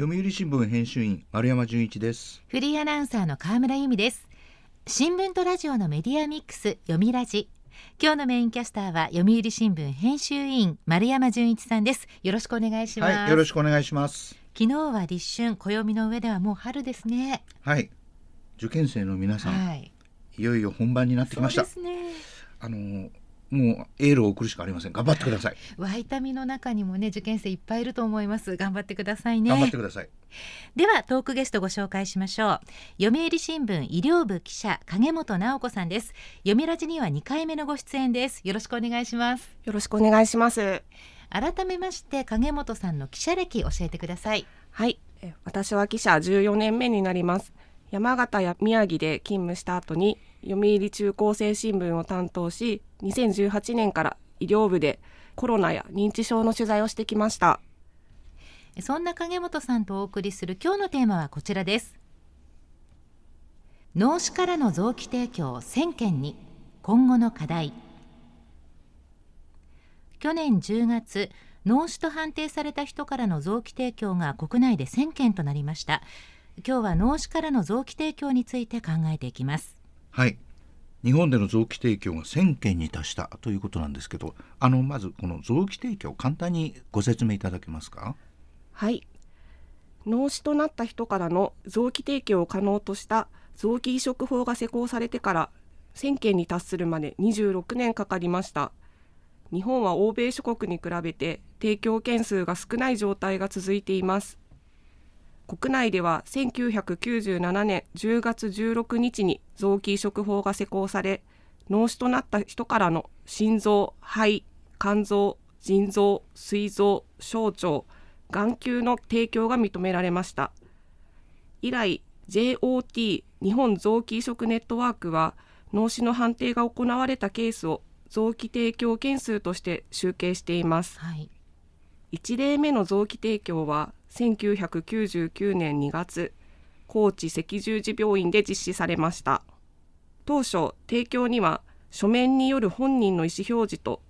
読売新聞編集員丸山純一です。フリーアナウンサーの河村由美です。新聞とラジオのメディアミックス読みラジ。今日のメインキャスターは読売新聞編集員丸山純一さんです。よろしくお願いします、はい、よろしくお願いします。昨日は立春暦の上ではもう春ですね。はい。受験生の皆さん、はい、いよいよ本番になってきました、ね、あのもうエールを送るしかありません。頑張ってください。ワイタミの中にもね受験生いっぱいいると思います。頑張ってくださいね。頑張ってください。ではトークゲストご紹介しましょう。読売新聞医療部記者影本直子さんです。読みラジには2回目のご出演です。よろしくお願いします。よろしくお願いします。改めまして影本さんの記者歴教えてください。はい。私は記者14年目になります山形や宮城で勤務した後に読売中高生新聞を担当し2018年から医療部でコロナや認知症の取材をしてきました。そんな影本さんとお送りする今日のテーマはこちらです。脳死からの臓器提供1000件に今後の課題。去年10月脳死と判定された人からの臓器提供が国内で1000件となりました。今日は脳死からの臓器提供について考えていきます。はい。日本での臓器提供が1000件に達したということなんですけどあのまずこの臓器提供簡単にご説明いただけますか？はい。脳死となった人からの臓器提供を可能とした臓器移植法が施行されてから1000件に達するまで26年かかりました。日本は欧米諸国に比べて提供件数が少ない状態が続いています国内では1997年10月16日に臓器移植法が施行され脳死となった人からの心臓肺肝臓腎臓膵臓小腸眼球の提供が認められました。以来 JOT 日本臓器移植ネットワークは脳死の判定が行われたケースを臓器提供件数として集計しています、はい、1例目の臓器提供は1999年2月高知赤十字病院で実施されました。当初提供には書面による本人の意思表示と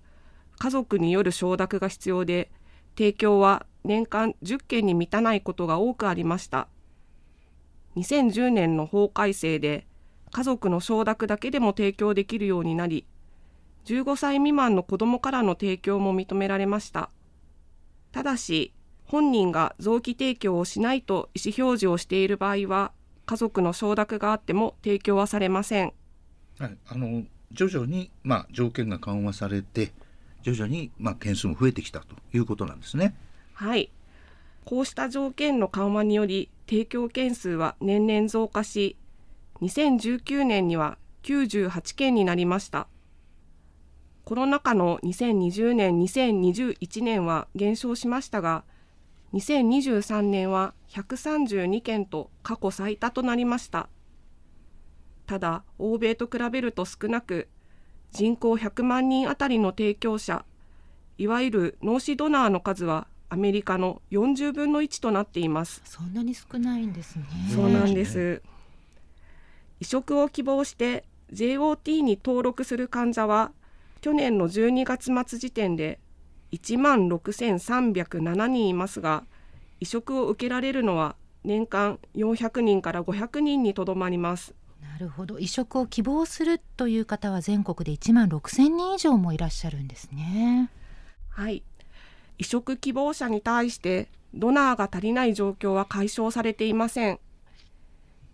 家族による承諾が必要で提供は年間10件に満たないことが多くありました。2010年の法改正で家族の承諾だけでも提供できるようになり15歳未満の子どもからの提供も認められました。ただし本人が臓器提供をしないと意思表示をしている場合は家族の承諾があっても提供はされません。はい、あの徐々にまあ条件が緩和されて徐々にまあ件数も増えてきたということなんですね。はい。こうした条件の緩和により提供件数は年々増加し、2019年には98件になりました。コロナ禍の2020年、2021年は減少しましたが、2023年は132件と過去最多となりました。ただ、欧米と比べると少なく、人口100万人あたりの提供者、いわゆる脳死ドナーの数はアメリカの40分の1となっています。そんなに少ないんですね。そうなんです。移植を希望して JOT に登録する患者は去年の12月末時点で1万6307人いますが移植を受けられるのは年間400人から500人にとどまります。なるほど。移植を希望するという方は全国で1万6000人以上もいらっしゃるんですね。はい。移植希望者に対してドナーが足りない状況は解消されていません。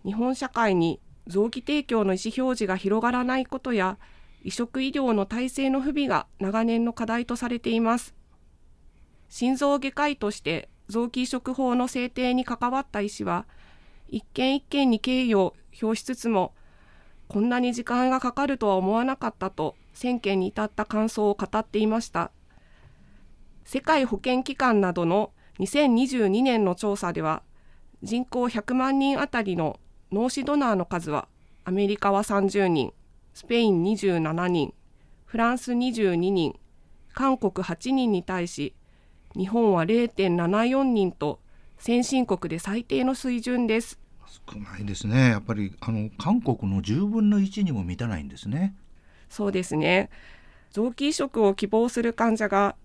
日本社会に臓器提供の意思表示が広がらないことや移植医療の体制の不備が長年の課題とされています。心臓外科医として臓器移植法の制定に関わった医師は、一件一件に敬意を表しつつも、こんなに時間がかかるとは思わなかったと、1000件に至った感想を語っていました。世界保健機関などの2022年の調査では、人口100万人あたりの脳死ドナーの数は、アメリカは30人、スペイン27人、フランス22人、韓国8人に対し、日本は0.74人と先進国で最低の水準です。少ないですね。やっぱりあの韓国の10分の1にも満たないんですね。そうですね。臓器移植を希望する患者が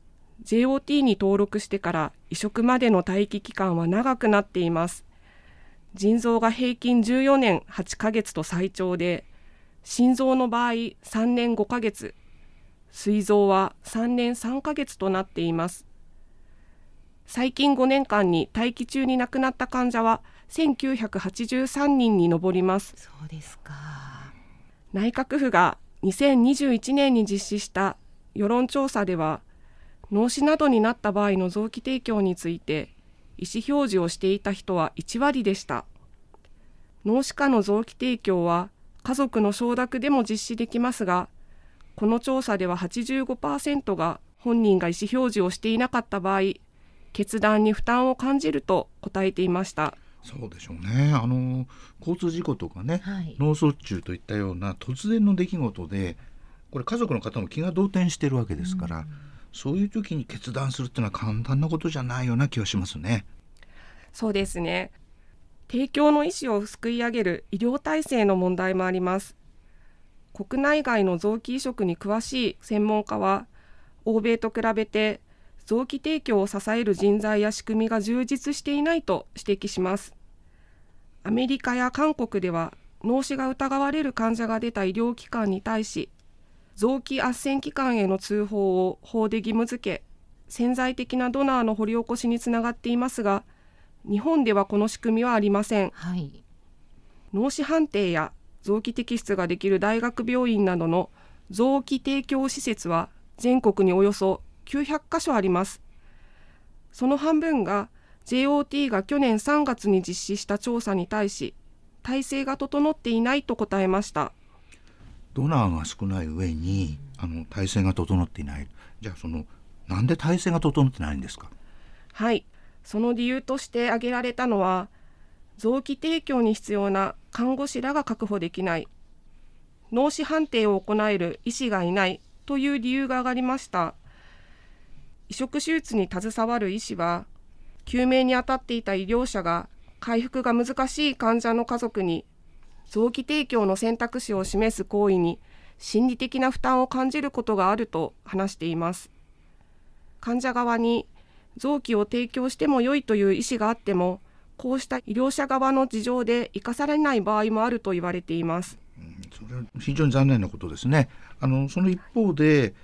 JOT に登録してから移植までの待機期間は長くなっています腎臓が平均14年8ヶ月と最長で心臓の場合3年5ヶ月。膵臓は3年3ヶ月となっています。最近5年間に待機中に亡くなった患者は1983人に上ります。そうですか。内閣府が2021年に実施した世論調査では脳死などになった場合の臓器提供について意思表示をしていた人は1割でした。脳死下の臓器提供は家族の承諾でも実施できますがこの調査では85%が本人が意思表示をしていなかった場合決断に負担を感じると答えていました。そうでしょうね。あの交通事故とかね、はい。脳卒中といったような突然の出来事でこれ家族の方も気が動転してるわけですから、そういう時に決断するっていうのは簡単なことじゃないような気がしますね。そうですね提供の意思をすくい上げる医療体制の問題もあります。国内外の臓器移植に詳しい専門家は欧米と比べて臓器提供を支える人材や仕組みが充実していないと指摘します。アメリカや韓国では脳死が疑われる患者が出た医療機関に対し臓器斡旋機関への通報を法で義務付け潜在的なドナーの掘り起こしにつながっていますが日本ではこの仕組みはありません。はい。脳死判定や臓器摘出ができる大学病院などの臓器提供施設は全国におよそ900カ所あります。その半分が JOT が去年3月に実施した調査に対し体制が整っていないと答えました。ドナーが少ない上にあの体制が整っていない。じゃあそのなんで体制が整ってないんですか？はいその理由として挙げられたのは臓器提供に必要な看護師らが確保できない脳死判定を行える医師がいないという理由が挙がりました。移植手術に携わる医師は救命に当たっていた医療者が回復が難しい患者の家族に臓器提供の選択肢を示す行為に心理的な負担を感じることがあると話しています。患者側に臓器を提供しても良いという意思があってもこうした医療者側の事情で生かされない場合もあると言われていますそれは非常に残念なことですね。あのその一方で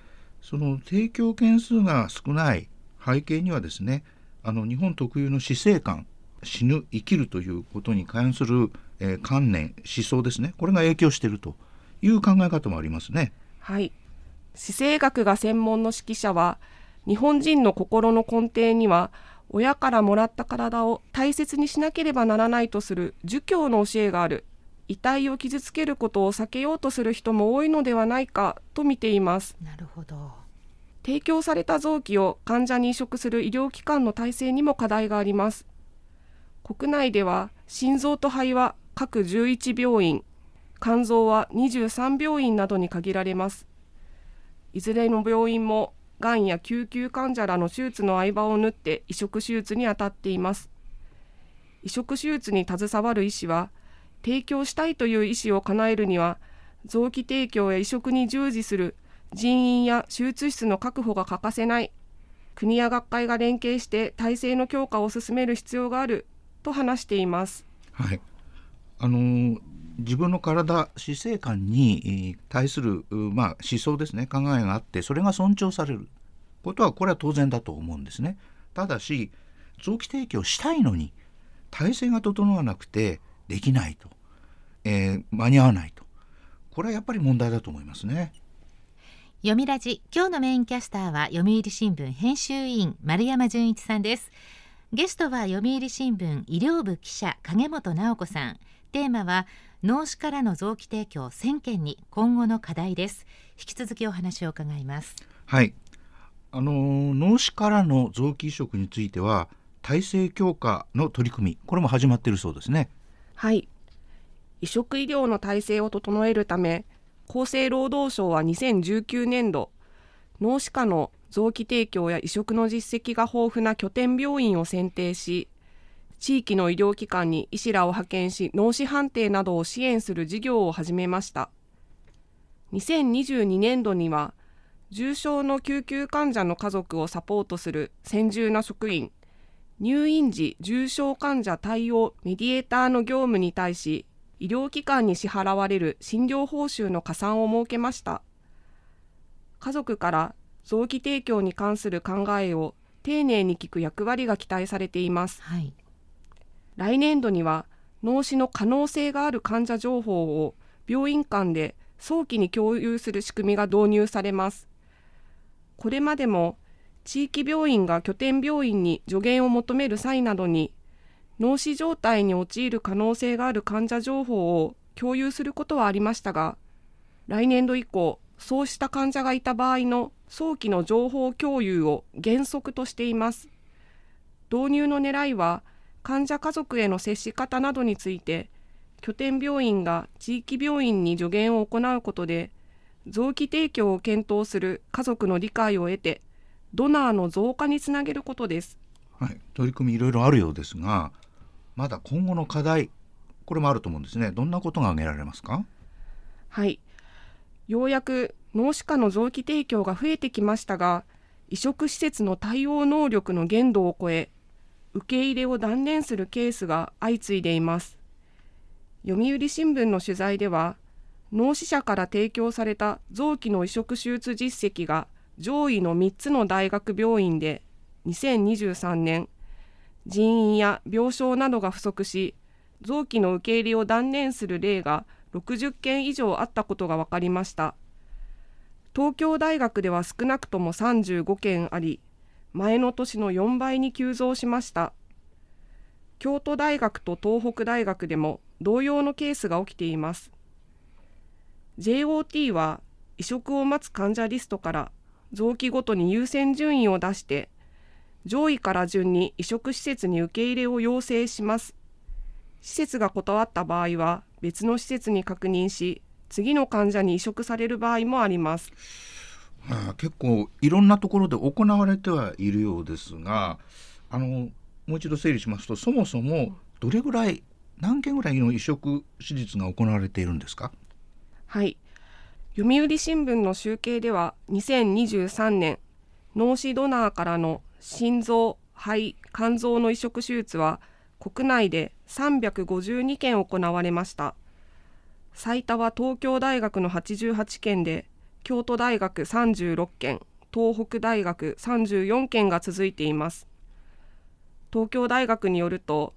その提供件数が少ない背景にはですねあの日本特有の死生観死ぬ生きるということに関する、えー観念思想ですねこれが影響しているという考え方もありますね。はい死生学が専門の指揮者は日本人の心の根底には親からもらった体を大切にしなければならないとする儒教の教えがある。遺体を傷つけることを避けようとする人も多いのではないかと見ています。なるほど。提供された臓器を患者に移植する医療機関の体制にも課題があります。国内では心臓と肺は各11病院肝臓は23病院などに限られます。いずれの病院もがんや救急患者らの手術の合間を縫って移植手術に当たっています。移植手術に携わる医師は提供したいという意思を叶えるには臓器提供や移植に従事する人員や手術室の確保が欠かせない。国や学会が連携して体制の強化を進める必要があると話しています。はい、あの自分の体死生観に対する、まあ、思想ですね考えがあってそれが尊重される。ことはこれは当然だと思うんですね。ただし臓器提供したいのに体制が整わなくてできないと、えー間に合わないと。これはやっぱり問題だと思いますね。読みラジ今日のメインキャスターは読売新聞編集委員丸山純一さんです。ゲストは読売新聞医療部記者影本直子さん。テーマは脳死からの臓器提供1000件に今後の課題です。引き続きお話を伺います。はい。あのー脳死からの臓器移植については体制強化の取り組みこれも始まっているそうですね。はい。移植医療の体制を整えるため厚生労働省は2019年度脳死下の臓器提供や移植の実績が豊富な拠点病院を選定し地域の医療機関に医師らを派遣し脳死判定などを支援する事業を始めました。2022年度には重症の救急患者の家族をサポートする専従な職員入院時重症患者対応メディエーターの業務に対し医療機関に支払われる診療報酬の加算を設けました。家族から臓器提供に関する考えを丁寧に聞く役割が期待されています、はい。来年度には脳死の可能性がある患者情報を病院間で早期に共有する仕組みが導入されます。これまでも地域病院が拠点病院に助言を求める際などに脳死状態に陥る可能性がある患者情報を共有することはありましたが来年度以降そうした患者がいた場合の早期の情報共有を原則としています。導入の狙いは患者家族への接し方などについて拠点病院が地域病院に助言を行うことで臓器提供を検討する家族の理解を得てドナーの増加につなげることです。はい、取り組みいろいろあるようですがまだ今後の課題これもあると思うんですね。どんなことが挙げられますか？はい。ようやく脳死下の臓器提供が増えてきましたが移植施設の対応能力の限度を超え受け入れを断念するケースが相次いでいます。読売新聞の取材では脳死者から提供された臓器の移植手術実績が上位の3つの大学病院で2023年人員や病床などが不足し臓器の受け入れを断念する例が60件以上あったことが分かりました。東京大学では少なくとも35件あり前の年の4倍に急増しました。京都大学と東北大学でも同様のケースが起きています。JOT は移植を待つ患者リストから臓器ごとに優先順位を出して上位から順に移植施設に受け入れを要請します。施設が断った場合は別の施設に確認し次の患者に移植される場合もあります。結構いろんなところで行われてはいるようですがあのもう一度整理しますとそもそもどれぐらい何件ぐらいの移植手術が行われているんですか？はい。読売新聞の集計では2023年脳死ドナーからの心臓肺肝臓の移植手術は国内で352件行われました。最多は東京大学の88件で京都大学36件東北大学34件が続いています。東京大学によると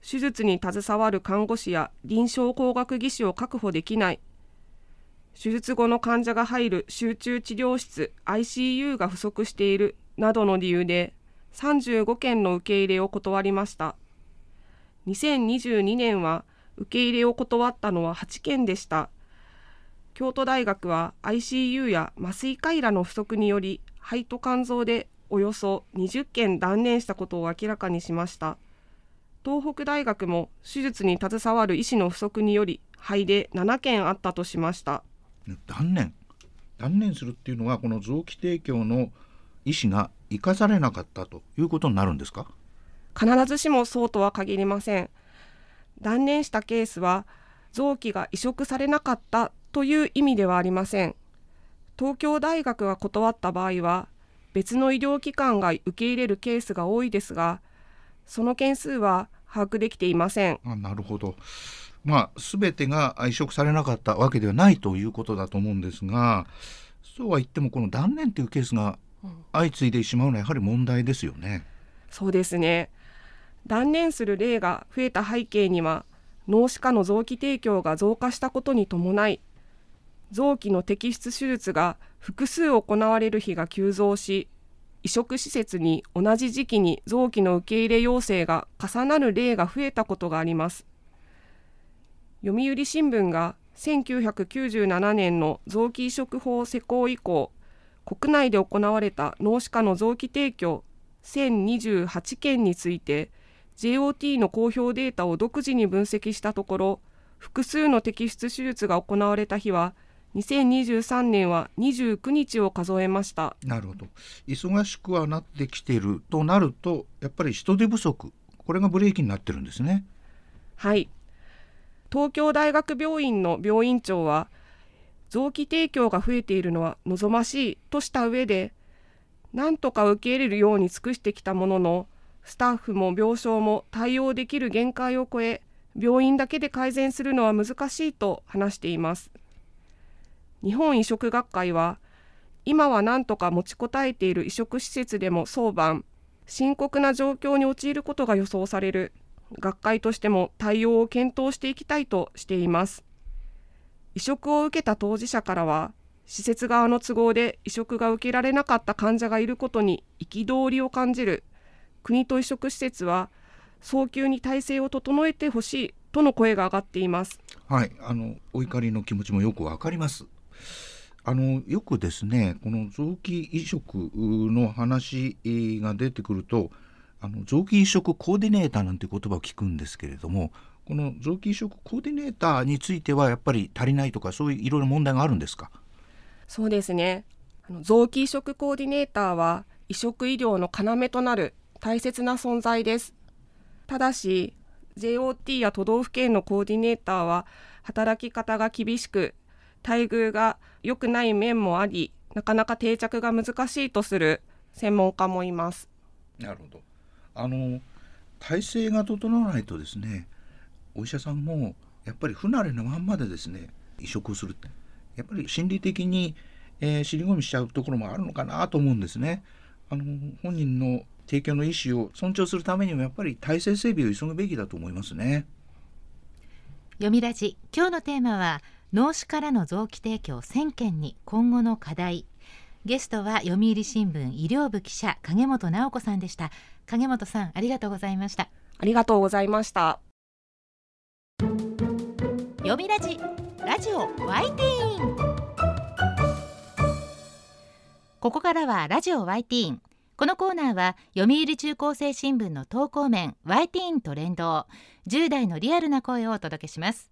手術に携わる看護師や臨床工学技士を確保できない。手術後の患者が入る集中治療室 ICU が不足しているなどの理由で35件の受け入れを断りました。2022年は受け入れを断ったのは8件でした。京都大学は ICU や麻酔科医らの不足により肺と肝臓でおよそ20件断念したことを明らかにしました。東北大学も手術に携わる医師の不足により肺で7件あったとしました。断念。断念するっていうのはこの臓器提供の意思が生かされなかったということになるんですか？必ずしもそうとは限りません。断念したケースは臓器が移植されなかったという意味ではありません。東京大学が断った場合は別の医療機関が受け入れるケースが多いですがその件数は把握できていません。あなるほど。まあ全てが移植されなかったわけではないということだと思うんですがそうは言ってもこの断念というケースが相次いでしまうのはやはり問題ですよね。そうですね。断念する例が増えた背景には脳死下の臓器提供が増加したことに伴い臓器の摘出手術が複数行われる日が急増し移植施設に同じ時期に臓器の受け入れ要請が重なる例が増えたことがあります。読売新聞が1997年の臓器移植法施行以降国内で行われた脳死下の臓器提供1028件について JOT の公表データを独自に分析したところ複数の摘出手術が行われた日は2023年は29日を数えました。なるほど。忙しくはなってきているとなるとやっぱり人手不足これがブレーキになってるんですね。はい。東京大学病院の病院長は臓器提供が増えているのは望ましいとした上で何とか受け入れるように尽くしてきたもののスタッフも病床も対応できる限界を超え病院だけで改善するのは難しいと話しています日本移植学会は今は何とか持ちこたえている移植施設でも早晩深刻な状況に陥ることが予想される。学会としても対応を検討していきたいとしています。移植を受けた当事者からは施設側の都合で移植が受けられなかった患者がいることに憤りを感じる。国と移植施設は早急に体制を整えてほしいとの声が上がっています。はいあのお怒りの気持ちもよくわかります。あのよくですねこの臓器移植の話が出てくるとあの臓器移植コーディネーターなんて言葉を聞くんですけれどもこの臓器移植コーディネーターについてはやっぱり足りないとかそういういろいろ問題があるんですか？そうですね。あの臓器移植コーディネーターは移植医療の要となる大切な存在です。ただし JOT や都道府県のコーディネーターは働き方が厳しく待遇が良くない面もありなかなか定着が難しいとする専門家もいますなるほどあの体制が整わないとですねお医者さんもやっぱり不慣れなまんまでですね移植をするってやっぱり心理的に、えー、尻込みしちゃうところもあるのかなと思うんですね。あの本人の提供の意思を尊重するためにもやっぱり体制整備を急ぐべきだと思いますね。読みラジ今日のテーマは脳死からの臓器提供1000件に今後の課題。ゲストは読売新聞医療部記者影本直子さんでした。影本さんありがとうございました。ありがとうございました。読みラジラジオワイティーン。ここからはラジオワイティーン。このコーナーは読売中高生新聞の投稿面ワイティーンと連動。10代のリアルな声をお届けします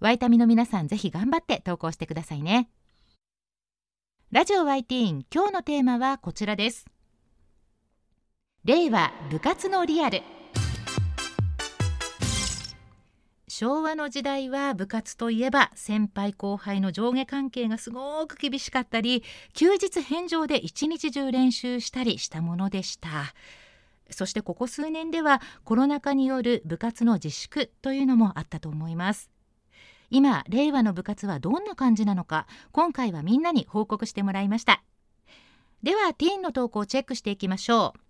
ワイタミの皆さんぜひ頑張って投稿してくださいね。ラジオ YT 今日のテーマはこちらです。令和部活のリアル。昭和の時代は部活といえば先輩後輩の上下関係がすごく厳しかったり休日返上で一日中練習したりしたものでした。そしてここ数年ではコロナ禍による部活の自粛というのもあったと思います。今令和の部活はどんな感じなのか今回はみんなに報告してもらいました。ではティーンの投稿をチェックしていきましょう。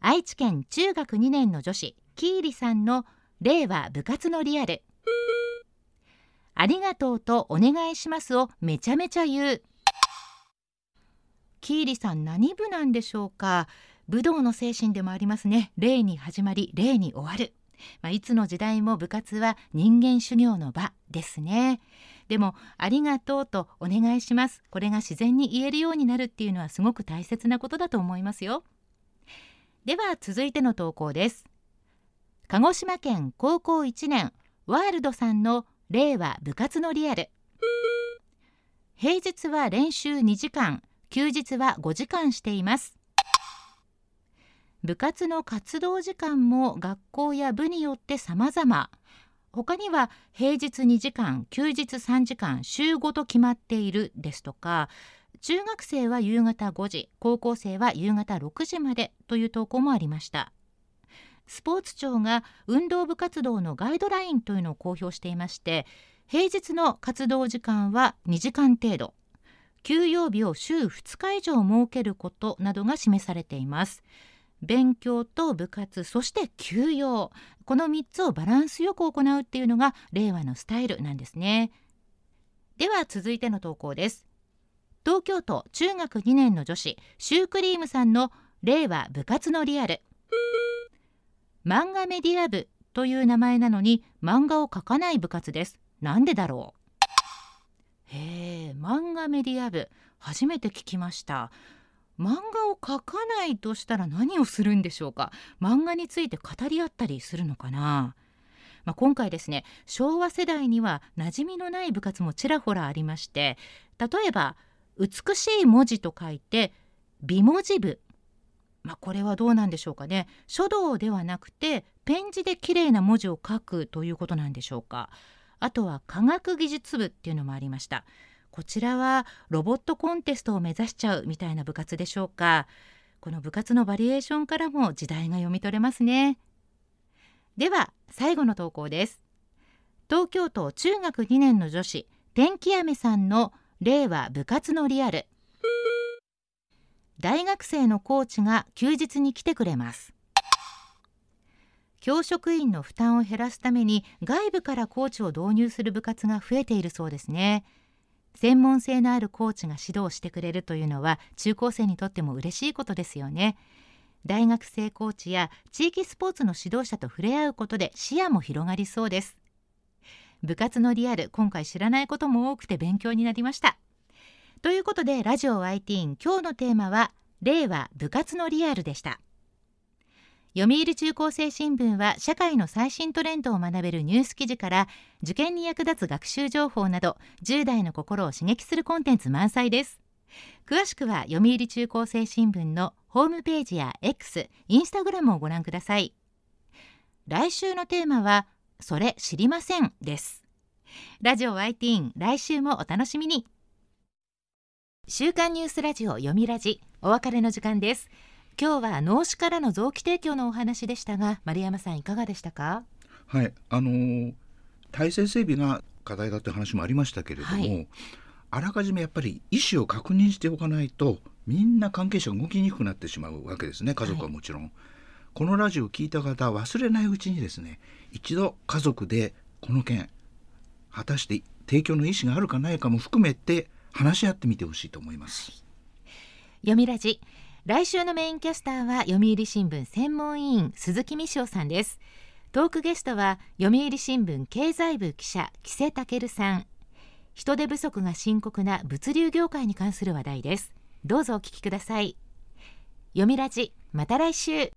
愛知県中学2年の女子キーリさんの令和部活のリアル。ありがとうとお願いしますをめちゃめちゃ言う。キーリさん何部なんでしょうか。武道の精神でもありますね。礼に始まり礼に終わる。まあ、いつの時代も部活は人間修行の場ですね。でもありがとうとお願いします。これが自然に言えるようになるっていうのはすごく大切なことだと思いますよ。では続いての投稿です。鹿児島県高校1年ワールドさんの令和部活のリアル。平日は練習2時間休日は5時間しています。部活の活動時間も学校や部によって様々。他には平日2時間休日3時間週5と決まっているですとか中学生は夕方5時高校生は夕方6時までという投稿もありました。スポーツ庁が運動部活動のガイドラインというのを公表していまして平日の活動時間は2時間程度。休養日を週2日以上設けることなどが示されています。勉強と部活そして休養。この3つをバランスよく行うっていうのが令和のスタイルなんですね。では続いての投稿です。東京都中学2年の女子シュークリームさんの令和部活のリアル。漫画メディア部という名前なのに漫画を描かない部活です。なんでだろう。へえ漫画メディア部。初めて聞きました。漫画を描かないとしたら何をするんでしょうか？漫画について語り合ったりするのかな？まあ、今回ですね昭和世代には馴染みのない部活もちらほらありまして例えば美しい文字と書いて美文字部。まあ、これはどうなんでしょうかね？書道ではなくてペン字で綺麗な文字を書くということなんでしょうか？あとは科学技術部っていうのもありました。こちらはロボットコンテストを目指しちゃうみたいな部活でしょうか。この部活のバリエーションからも時代が読み取れますね。では最後の投稿です。東京都中学2年の女子天気雨さんの令和部活のリアル。大学生のコーチが休日に来てくれます。教職員の負担を減らすために外部からコーチを導入する部活が増えているそうですね。専門性のあるコーチが指導してくれるというのは中高生にとっても嬉しいことですよね。大学生コーチや地域スポーツの指導者と触れ合うことで視野も広がりそうです。部活のリアル今回知らないことも多くて勉強になりました。ということでラジオ IT 今日のテーマは令和部活のリアルでした。読売中高生新聞は社会の最新トレンドを学べるニュース記事から受験に役立つ学習情報など10代の心を刺激するコンテンツ満載です。詳しくは読売中高生新聞のホームページや X、インスタグラムをご覧ください。来週のテーマはそれ知りませんです。ラジオ IT 来週もお楽しみに。週刊ニュースラジオ読みラジお別れの時間です。今日は脳死からの臓器提供のお話でしたが丸山さんいかがでしたか？はいあのー、体制整備が課題だという話もありましたけれども、はい、あらかじめやっぱり意思を確認しておかないとみんな関係者が動きにくくなってしまうわけですね家族はもちろん、はい、このラジオを聞いた方忘れないうちにですね一度家族でこの件果たして提供の意思があるかないかも含めて話し合ってみてほしいと思います。読みラジ来週のメインキャスターは読売新聞専門委員鈴木美翔さんです。トークゲストは読売新聞経済部記者木瀬健さん。人手不足が深刻な物流業界に関する話題です。どうぞお聞きください。読みラジまた来週。